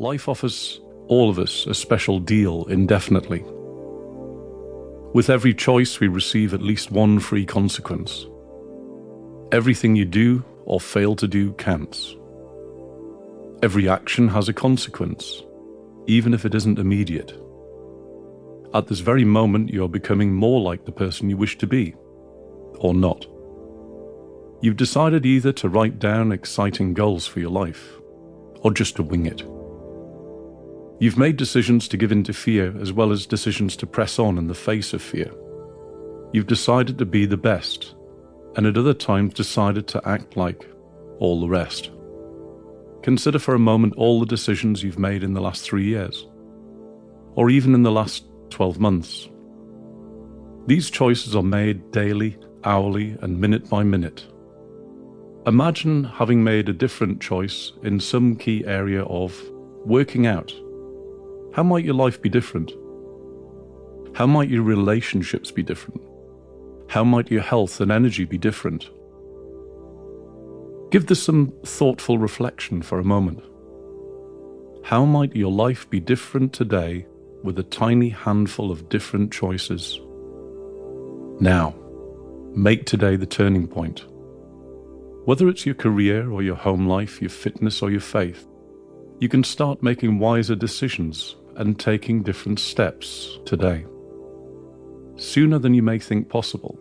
Life offers all of us a special deal indefinitely. With every choice, we receive at least one free consequence. Everything you do or fail to do counts. Every action has a consequence, even if it isn't immediate. At this very moment, you're becoming more like the person you wish to be, or not. You've decided either to write down exciting goals for your life, or just to wing it. You've made decisions to give in to fear as well as decisions to press on in the face of fear. You've decided to be the best, and at other times decided to act like all the rest. Consider for a moment all the decisions you've made in the last three years, or even in the last 12 months. These choices are made daily, hourly, and minute by minute. Imagine having made a different choice in some key area of working out how might your life be different? How might your relationships be different? How might your health and energy be different? Give this some thoughtful reflection for a moment. How might your life be different today with a tiny handful of different choices? Now, make today the turning point. Whether it's your career or your home life, your fitness or your faith, you can start making wiser decisions and taking different steps today. Sooner than you may think possible,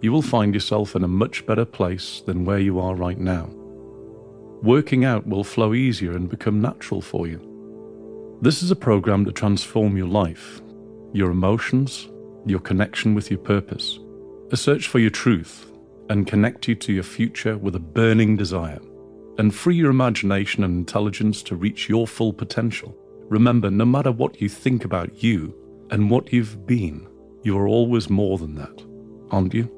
you will find yourself in a much better place than where you are right now. Working out will flow easier and become natural for you. This is a program to transform your life, your emotions, your connection with your purpose, a search for your truth, and connect you to your future with a burning desire, and free your imagination and intelligence to reach your full potential. Remember, no matter what you think about you and what you've been, you are always more than that, aren't you?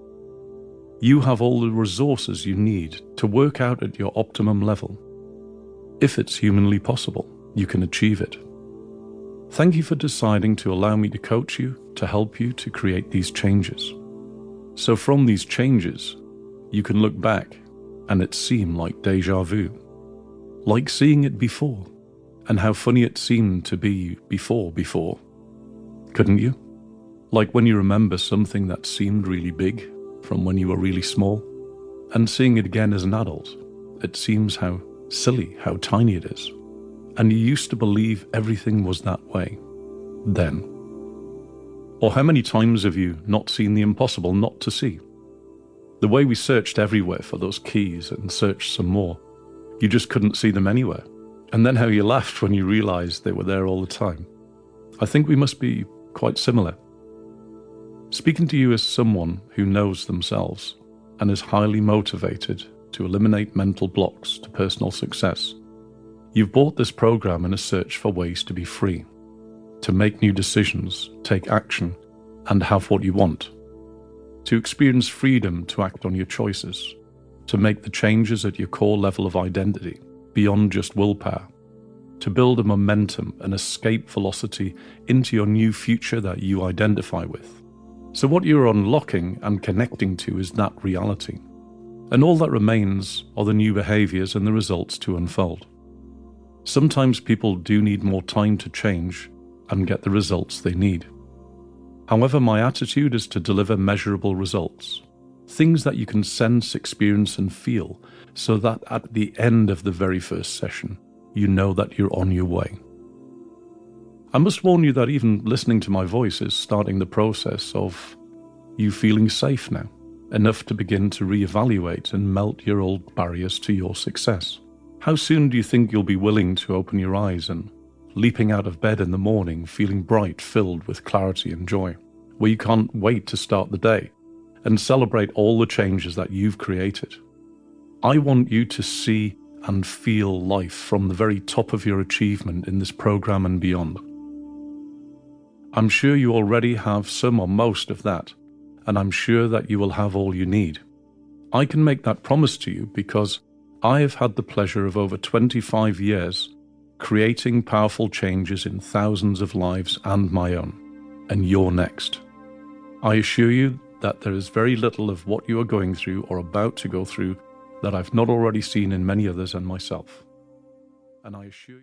You have all the resources you need to work out at your optimum level. If it's humanly possible, you can achieve it. Thank you for deciding to allow me to coach you to help you to create these changes. So, from these changes, you can look back and it seem like deja vu, like seeing it before and how funny it seemed to be before before. Couldn't you? Like when you remember something that seemed really big from when you were really small, and seeing it again as an adult, it seems how silly, how tiny it is. And you used to believe everything was that way then. Or how many times have you not seen the impossible not to see? The way we searched everywhere for those keys and searched some more, you just couldn't see them anywhere and then how you laughed when you realized they were there all the time. I think we must be quite similar. Speaking to you as someone who knows themselves and is highly motivated to eliminate mental blocks to personal success, you've bought this program in a search for ways to be free, to make new decisions, take action, and have what you want, to experience freedom to act on your choices, to make the changes at your core level of identity beyond just willpower, to build a momentum and escape velocity into your new future that you identify with. So, what you're unlocking and connecting to is that reality. And all that remains are the new behaviors and the results to unfold. Sometimes people do need more time to change and get the results they need. However, my attitude is to deliver measurable results, things that you can sense, experience, and feel so that at the end of the very first session, you know that you're on your way. I must warn you that even listening to my voice is starting the process of you feeling safe now, enough to begin to reevaluate and melt your old barriers to your success. How soon do you think you'll be willing to open your eyes and leaping out of bed in the morning feeling bright, filled with clarity and joy, where you can't wait to start the day and celebrate all the changes that you've created? I want you to see and feel life from the very top of your achievement in this program and beyond. I'm sure you already have some or most of that, and I'm sure that you will have all you need. I can make that promise to you because I have had the pleasure of over 25 years creating powerful changes in thousands of lives and my own, and you're next. I assure you that there is very little of what you are going through or about to go through that I've not already seen in many others and myself. And I assure you